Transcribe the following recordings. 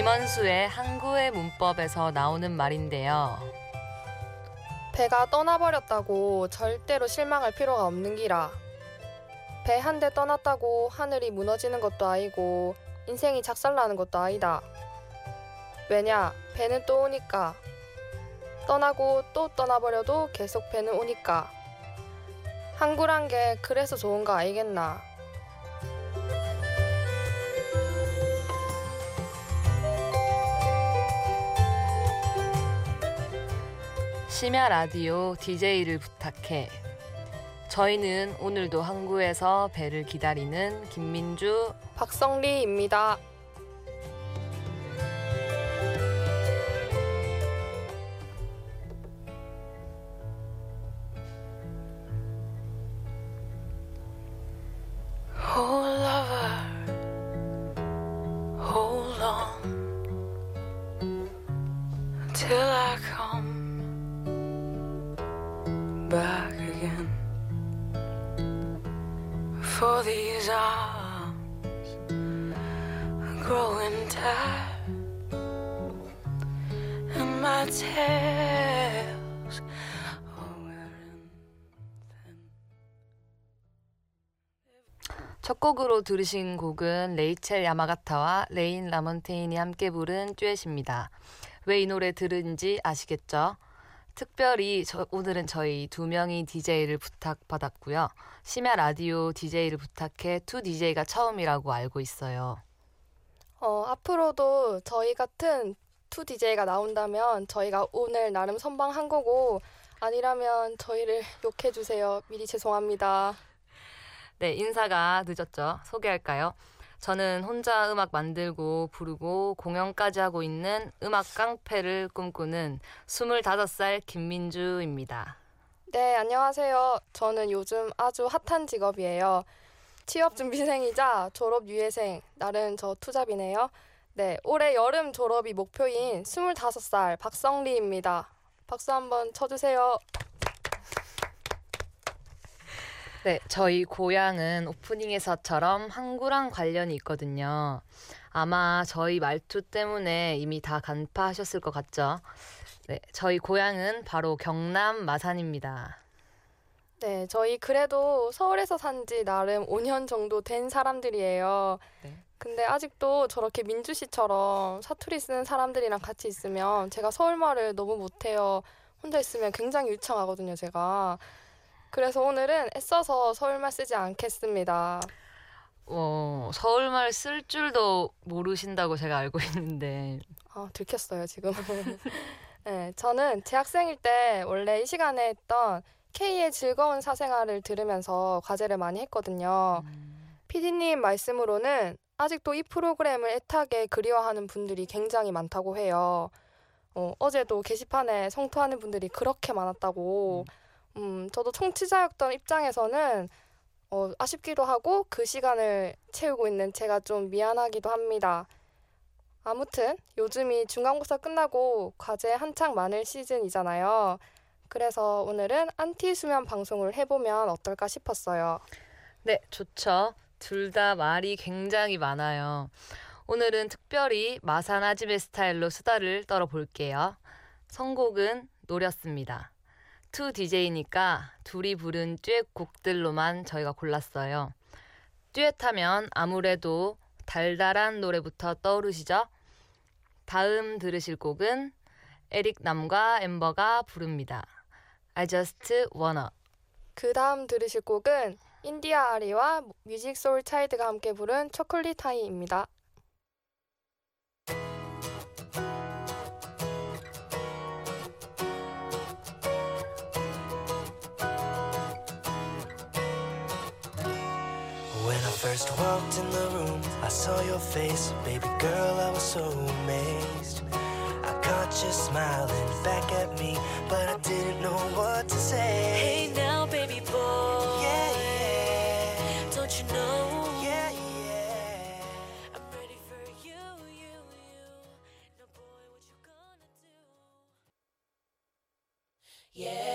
김원수의 항구의 문법에서 나오는 말인데요. 배가 떠나버렸다고 절대로 실망할 필요가 없는 기라. 배 한 대 떠났다고 하늘이 무너지는 것도 아니고 인생이 작살나는 것도 아니다. 왜냐, 배는 또 오니까. 떠나고 또 떠나버려도 계속 배는 오니까. 항구란 게 그래서 좋은 거 아니겠나. 심야 라디오 DJ를 부탁해. 저희는 오늘도 항구에서 배를 기다리는 김민주, 박성리입니다. 첫 곡으로 들으신 곡은 레이첼 야마가타와 레이 라몬테인이 함께 부른 듀엣입니다. 왜 이 노래 들은지 아시겠죠? 특별히 저, 오늘은 저희 두 명이 DJ를 부탁받았고요. 심야 라디오 DJ를 부탁해 two DJ가 처음이라고 알고 있어요. 어, 앞으로도 저희 같은 two DJ가 나온다면 저희가 오늘 나름 선방한 거고 아니라면 저희를 욕해 주세요. 미리 죄송합니다. 네, 인사가 늦었죠. 소개할까요? 저는 혼자 음악 만들고 부르고 공연까지 하고 있는 음악 깡패를 꿈꾸는 25살 김민주입니다. 네, 안녕하세요. 저는 요즘 아주 핫한 직업이에요. 취업 준비생이자 졸업 유예생. 나름 저 투잡이네요. 네, 올해 여름 졸업이 목표인 25살 박성리입니다. 박수 한번 쳐주세요. 네, 저희 고향은 오프닝에서처럼 항구랑 관련이 있거든요. 아마 저희 말투 때문에 이미 다 간파하셨을 것 같죠? 네, 저희 고향은 바로 경남 마산입니다. 네, 저희 그래도 서울에서 산 지 나름 5년 정도 된 사람들이에요. 네. 근데 아직도 저렇게 민주 씨처럼 사투리 쓰는 사람들이랑 같이 있으면 제가 서울 말을 너무 못해요. 혼자 있으면 굉장히 유창하거든요, 제가. 그래서 오늘은 애써서 서울말 쓰지 않겠습니다. 어, 서울말 쓸 줄도 모르신다고 제가 알고 있는데, 아, 들켰어요, 지금. 네, 저는 재학생일 때 원래 이 시간에 했던 K의 즐거운 사생활을 들으면서 과제를 많이 했거든요. PD님 말씀으로는 아직도 이 프로그램을 애타게 그리워하는 분들이 굉장히 많다고 해요. 어, 어제도 게시판에 성토하는 분들이 그렇게 많았다고. 음, 저도 청취자였던 입장에서는 어, 아쉽기도 하고 그 시간을 채우고 있는 제가 좀 미안하기도 합니다. 아무튼 요즘이 중간고사 끝나고 과제 한창 많을 시즌이잖아요. 그래서 오늘은 안티 수면 방송을 해보면 어떨까 싶었어요. 네, 좋죠. 둘 다 말이 굉장히 많아요. 오늘은 특별히 마산 아지매 스타일로 수다를 떨어볼게요. 선곡은 노렸습니다. two DJ니까 둘이 부른 듀엣 곡들로만 저희가 골랐어요. 듀엣하면 아무래도 달달한 노래부터 떠오르시죠? 다음 들으실 곡은 에릭 남과 엠버가 부릅니다. I just wanna. 그 다음 들으실 곡은 인디아 아리와 뮤직 소울 차이드가 함께 부른 초콜릿 하이입니다. Walked in the room, I saw your face, baby girl, I was so amazed. I caught you smiling back at me, but I didn't know what to say. Hey now, baby boy. Yeah, yeah, Don't you know yeah, yeah. I'm ready for you, you, you. Now, boy, what you gonna do? Yeah, yeah,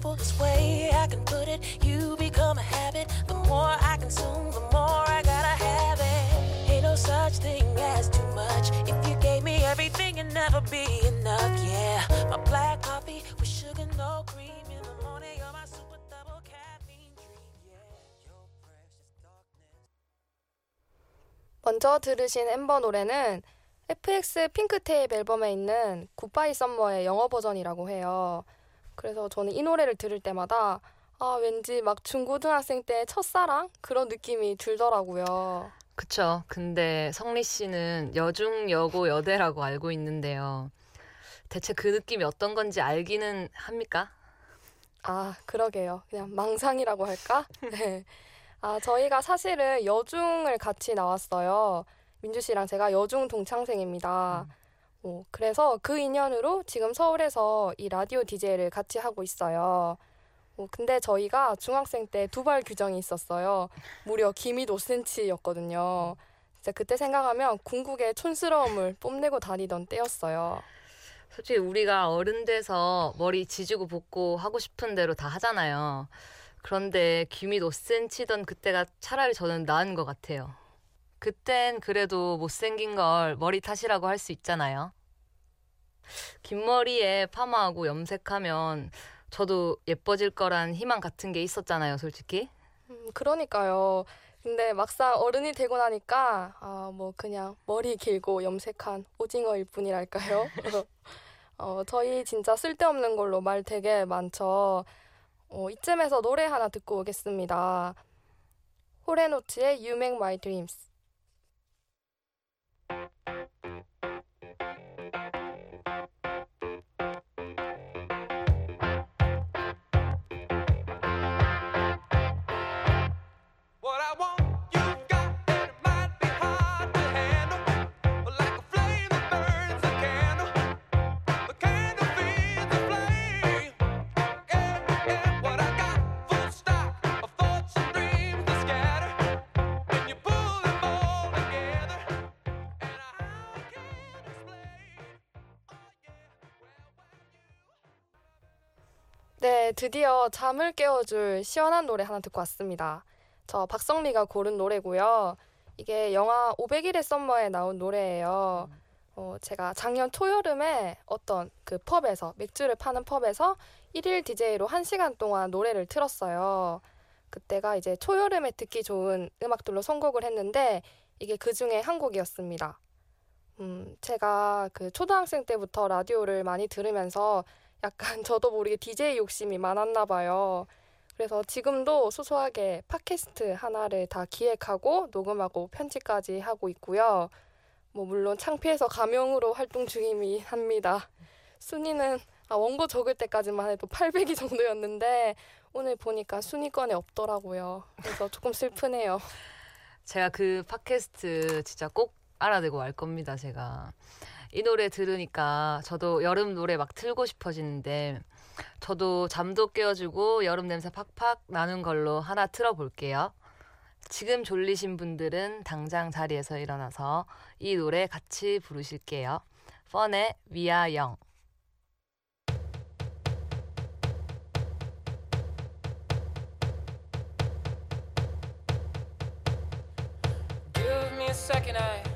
simplest way I can put it, you become a habit. The more I consume, the more I gotta have it. Ain't no such thing as too much. If you gave me everything, it'd never be enough. Yeah, my black coffee with sugar, no cream. 먼저 들으신 엠버 노래는 FX 핑크테이프 앨범에 있는 굿바이 썸머의 영어 버전이라고 해요. 그래서 저는 이 노래를 들을 때마다 아, 왠지 막 중고등학생 때 첫사랑? 그런 느낌이 들더라고요. 그쵸. 근데 성리 씨는 여중, 여고, 여대라고 알고 있는데요. 대체 그 느낌이 어떤 건지 알기는 합니까? 아, 그러게요. 그냥 망상이라고 할까? 네. 아, 저희가 사실은 여중을 같이 나왔어요. 민주 씨랑 제가 여중 동창생입니다. 어, 그래서 그 인연으로 지금 서울에서 이 라디오 DJ를 같이 하고 있어요. 어, 근데 저희가 중학생 때 두발 규정이 있었어요. 무려 기밋 5cm였거든요. 진짜 그때 생각하면 궁극의 촌스러움을 뽐내고 다니던 때였어요. 솔직히 우리가 어른 돼서 머리 지지고 볶고 하고 싶은 대로 다 하잖아요. 그런데 귀밑 5cm던 그때가 차라리 저는 나은 것 같아요. 그땐 그래도 못생긴 걸 머리 탓이라고 할 수 있잖아요. 긴 머리에 파마하고 염색하면 저도 예뻐질 거란 희망 같은 게 있었잖아요, 솔직히. 음, 그러니까요. 근데 막상 어른이 되고 나니까 아, 뭐 그냥 머리 길고 염색한 오징어일 뿐이랄까요? 어, 저희 진짜 쓸데없는 걸로 말 되게 많죠. 어, 이쯤에서 노래 하나 듣고 오겠습니다. 호레노츠의 You Make My Dreams. 네, 드디어 잠을 깨워줄 시원한 노래 하나 듣고 왔습니다. 저 박성리가 고른 노래고요. 이게 영화 500일의 썸머에 나온 노래예요. 어, 제가 작년 초여름에 어떤 그 펍에서 맥주를 파는 펍에서 1일 DJ로 1시간 동안 노래를 틀었어요. 그때가 이제 초여름에 듣기 좋은 음악들로 선곡을 했는데 이게 그 중에 한 곡이었습니다. 음, 제가 그 초등학생 때부터 라디오를 많이 들으면서 약간 저도 모르게 DJ 욕심이 많았나 봐요. 그래서 지금도 소소하게 팟캐스트 하나를 다 기획하고 녹음하고 편집까지 하고 있고요. 뭐 물론 창피해서 가명으로 활동 중이긴 합니다. 순위는 아, 원고 적을 때까지만 해도 800위 정도였는데 오늘 보니까 순위권에 없더라고요. 그래서 조금 슬프네요. 제가 그 팟캐스트 진짜 꼭 알아내고 말 겁니다, 제가. 이 노래 들으니까 저도 여름 노래 막 틀고 싶어지는데 저도 잠도 깨워주고 여름 냄새 팍팍 나는 걸로 하나 틀어볼게요. 지금 졸리신 분들은 당장 자리에서 일어나서 이 노래 같이 부르실게요. 펀의 위아영. Second, to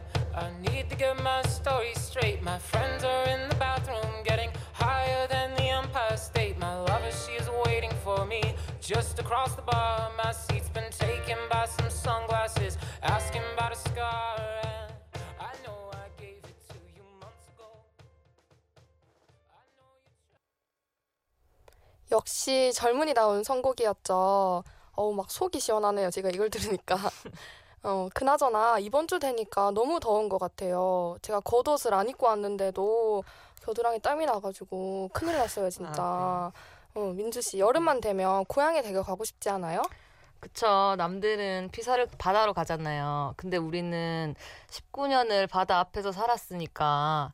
get my story straight. My friends are in the bathroom, getting higher than the Empire State. My lover, she's waiting for me just across the bar. My seat's been taken by some sunglasses, asking about a scar. And I know I gave it to you months ago. I know you. 역시 젊은이다운 선곡이었죠. 어우, 막 속이 시원하네요. 제가 이걸 들으니까. 어, 그나저나 이번 주 되니까 너무 더운 것 같아요. 제가 겉옷을 안 입고 왔는데도 겨드랑이 땀이 나가지고 큰일 났어요, 진짜. 아, 어, 민주 씨, 여름만 되면 고향에 되게 가고 싶지 않아요? 그쵸. 남들은 피사를 바다로 가잖아요. 근데 우리는 19년을 바다 앞에서 살았으니까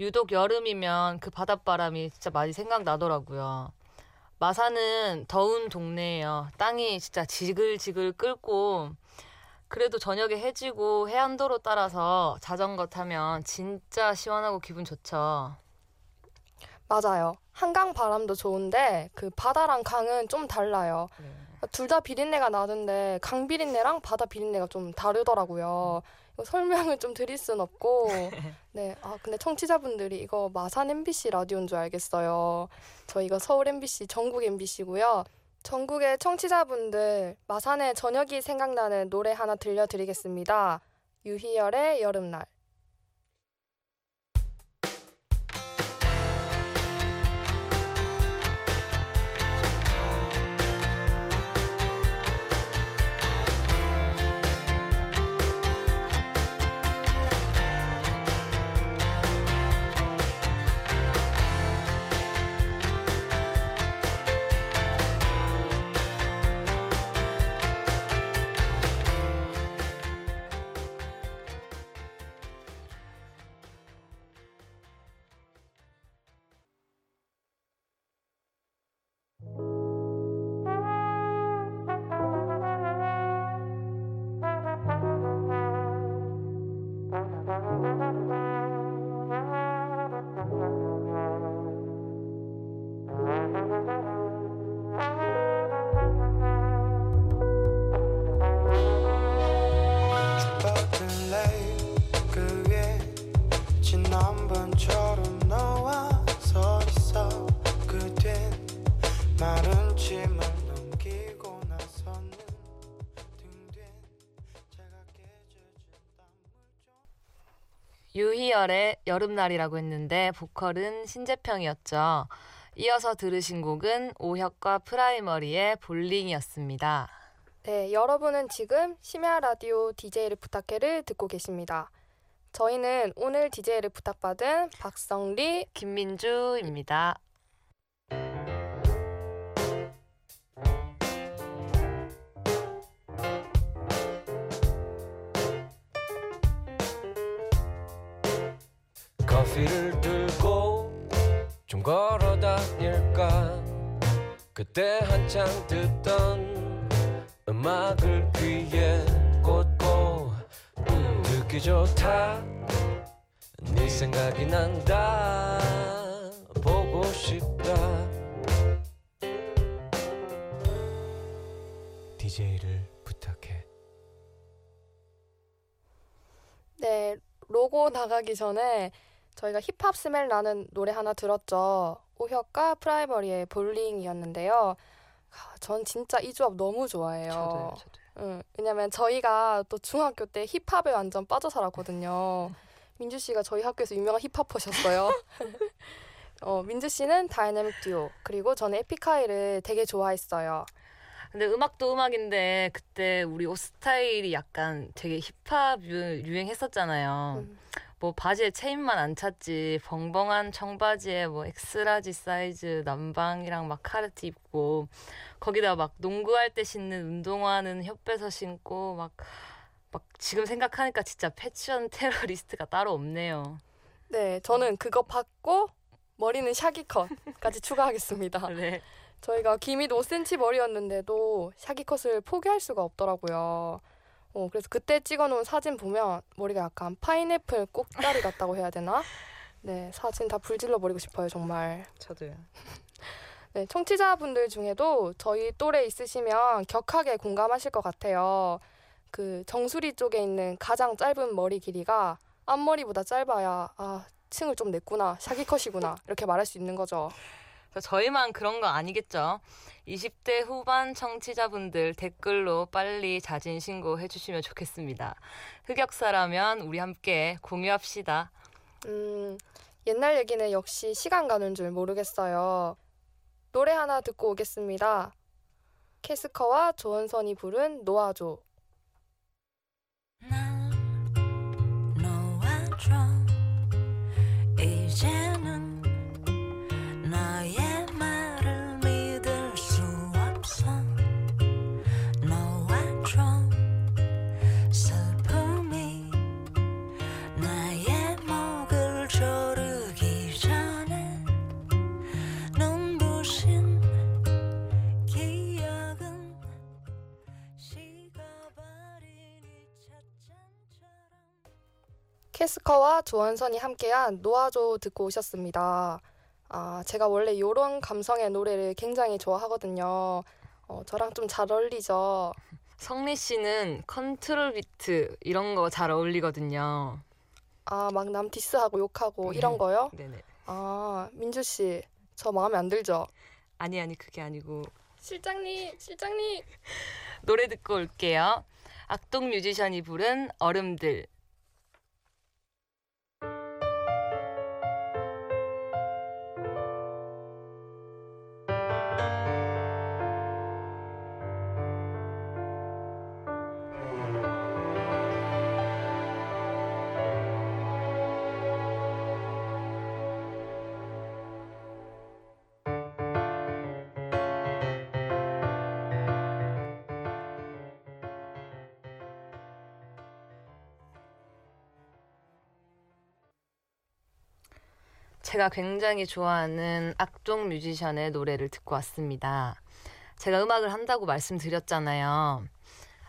유독 여름이면 그 바닷바람이 진짜 많이 생각나더라고요. 마산은 더운 동네예요. 땅이 진짜 지글지글 끓고 그래도 저녁에 해지고 해안도로 따라서 자전거 타면 진짜 시원하고 기분 좋죠. 맞아요. 한강 바람도 좋은데 그 바다랑 강은 좀 달라요. 둘다 비린내가 나는데 강 비린내랑 바다 비린내가 좀 다르더라고요. 이거 설명을 좀 드릴 순 없고 네, 아 근데 청취자분들이 이거 마산 MBC 라디오인 줄 알겠어요. 저희가 서울 MBC, 전국 MBC고요. 전국의 청취자분들 마산의 저녁이 생각나는 노래 하나 들려드리겠습니다. 유희열의 여름날. 유희열의 여름날이라고 했는데 보컬은 신재평이었죠. 이어서 들으신 곡은 오혁과 프라이머리의 볼링이었습니다. 네, 여러분은 지금 심야 라디오 DJ를 부탁해를 듣고 계십니다. 저희는 오늘 DJ를 부탁받은 박성리, 김민주입니다. 커피를 들고 좀 걸어 다닐까? 그때 한창 듣던 음악을 귀에 꽂고 음, 듣기 좋다. 네 생각이 난다. 보고 싶다. DJ를 부탁해. 네, 로고 나가기 전에 저희가 힙합 smell 나는 노래 하나 들었죠. 오혁과 프라이머리의 볼링이었는데요. 아, 전 진짜 이 조합 너무 좋아해요. 저도요, 저도요. 응, 왜냐면 저희가 또 중학교 때 힙합에 완전 빠져 살았거든요. 민주 씨가 저희 학교에서 유명한 힙합퍼셨어요. 어, 민주 씨는 다이내믹 듀오, 그리고 저는 에픽하이를 되게 좋아했어요. 근데 음악도 음악인데 그때 우리 옷 스타일이 약간 되게 힙합 유, 유행했었잖아요. 음. 뭐 바지에 체인만 안 찼지 벙벙한 청바지에 뭐 엑스라지 사이즈 남방이랑 막 카르트 입고 거기다 막 농구할 때 신는 운동화는 혀 빼서 신고 막 막 지금 생각하니까 진짜 패션 테러리스트가 따로 없네요. 네, 저는 그거 받고 머리는 샤기컷까지 추가하겠습니다. 네. 저희가 기미도 5cm 머리였는데도 샤기컷을 포기할 수가 없더라고요. 어, 그래서 그때 찍어놓은 사진 보면 머리가 약간 파인애플 꼭다리 같다고 해야 되나? 네, 사진 다 불질러 버리고 싶어요, 정말. 저도요. 네, 청취자분들 중에도 저희 또래 있으시면 격하게 공감하실 것 같아요. 그 정수리 쪽에 있는 가장 짧은 머리 길이가 앞머리보다 짧아야 아 층을 좀 냈구나 샤기컷이구나 이렇게 말할 수 있는 거죠. 저희만 그런 거 아니겠죠? 20대 후반 청취자분들 댓글로 빨리 자진 신고해 주시면 좋겠습니다. 흑역사라면 우리 함께 공유합시다. 음, 옛날 얘기는 역시 시간 가는 줄 모르겠어요. 노래 하나 듣고 오겠습니다. 캐스커와 조원선이 부른 놓아줘. 캐스커와 조원선이 함께한 놓아줘 듣고 오셨습니다. 아, 제가 원래 이런 감성의 노래를 굉장히 좋아하거든요. 어, 저랑 좀 잘 어울리죠. 성리 씨는 컨트롤 비트 이런 거 잘 어울리거든요. 아, 막 남 디스하고 욕하고 이런 거요? 네네. 아, 민주 씨, 저 마음에 안 들죠? 아니 아니 그게 아니고 실장님, 실장님. 노래 듣고 올게요. 악동 뮤지션이 부른 얼음들. 제가 굉장히 좋아하는 악동 뮤지션의 노래를 듣고 왔습니다. 제가 음악을 한다고 말씀드렸잖아요.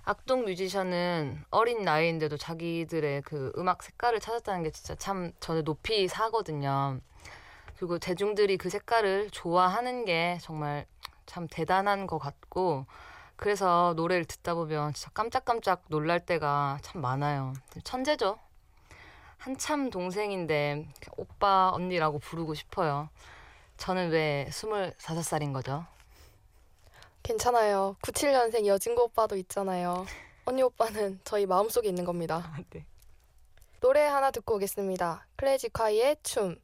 악동 뮤지션은 어린 나이인데도 자기들의 그 음악 색깔을 찾았다는 게 진짜 참 저는 높이 사거든요. 그리고 대중들이 그 색깔을 좋아하는 게 정말 참 대단한 것 같고 그래서 노래를 듣다 보면 진짜 깜짝깜짝 놀랄 때가 참 많아요. 천재죠. 한참 동생인데 오빠 언니라고 부르고 싶어요. 저는 왜 25살인 거죠? 괜찮아요. 97년생 여진구 오빠도 있잖아요. 언니 오빠는 저희 마음속에 있는 겁니다. 네. 노래 하나 듣고 오겠습니다. 클래식화이의 춤.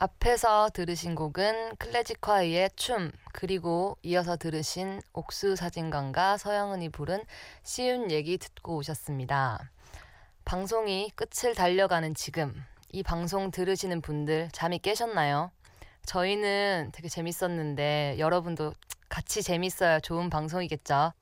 앞에서 들으신 곡은 클래식화이의 춤, 그리고 이어서 들으신 옥수 사진관과 서영은이 부른 쉬운 얘기 듣고 오셨습니다. 방송이 끝을 달려가는 지금, 이 방송 들으시는 분들 잠이 깨셨나요? 저희는 되게 재밌었는데 여러분도 같이 재밌어야 좋은 방송이겠죠?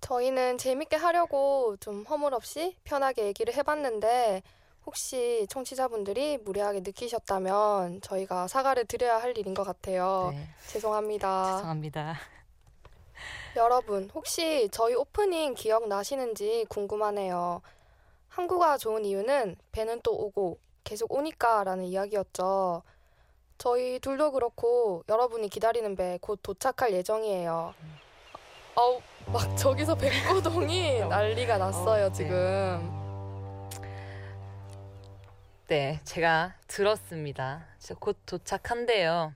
저희는 재밌게 하려고 좀 허물 없이 편하게 얘기를 해봤는데 혹시 청취자분들이 무례하게 느끼셨다면 저희가 사과를 드려야 할 일인 것 같아요. 네, 죄송합니다. 죄송합니다. 여러분, 혹시 저희 오프닝 기억나시는지 궁금하네요. 항구가 좋은 이유는 배는 또 오고 계속 오니까 라는 이야기였죠. 저희 둘도 그렇고 여러분이 기다리는 배 곧 도착할 예정이에요. 어우, 막 저기서 백고동이 난리가 났어요, 어, 네. 지금. 네, 제가 들었습니다. 곧 도착한대요.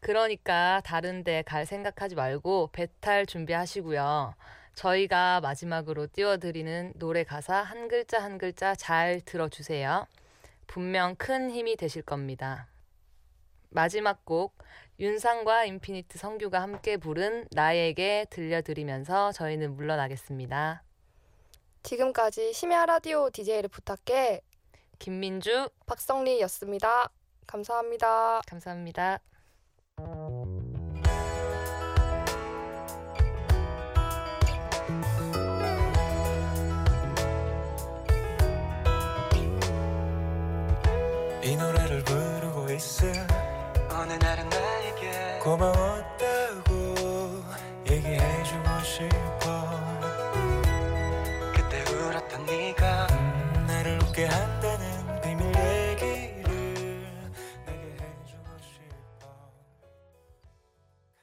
그러니까 다른 데 갈 생각하지 말고 배탈 준비하시고요. 저희가 마지막으로 띄워드리는 노래 가사 한 글자 한 글자 잘 들어주세요. 분명 큰 힘이 되실 겁니다. 마지막 곡 윤상과 인피니트 성규가 함께 부른 나에게 들려드리면서 저희는 물러나겠습니다. 지금까지 심야 라디오 DJ를 부탁해 김민주 박성리였습니다. 감사합니다. 감사합니다. 이 노래를 부르고 있어 어느 날은 나에게 고마웠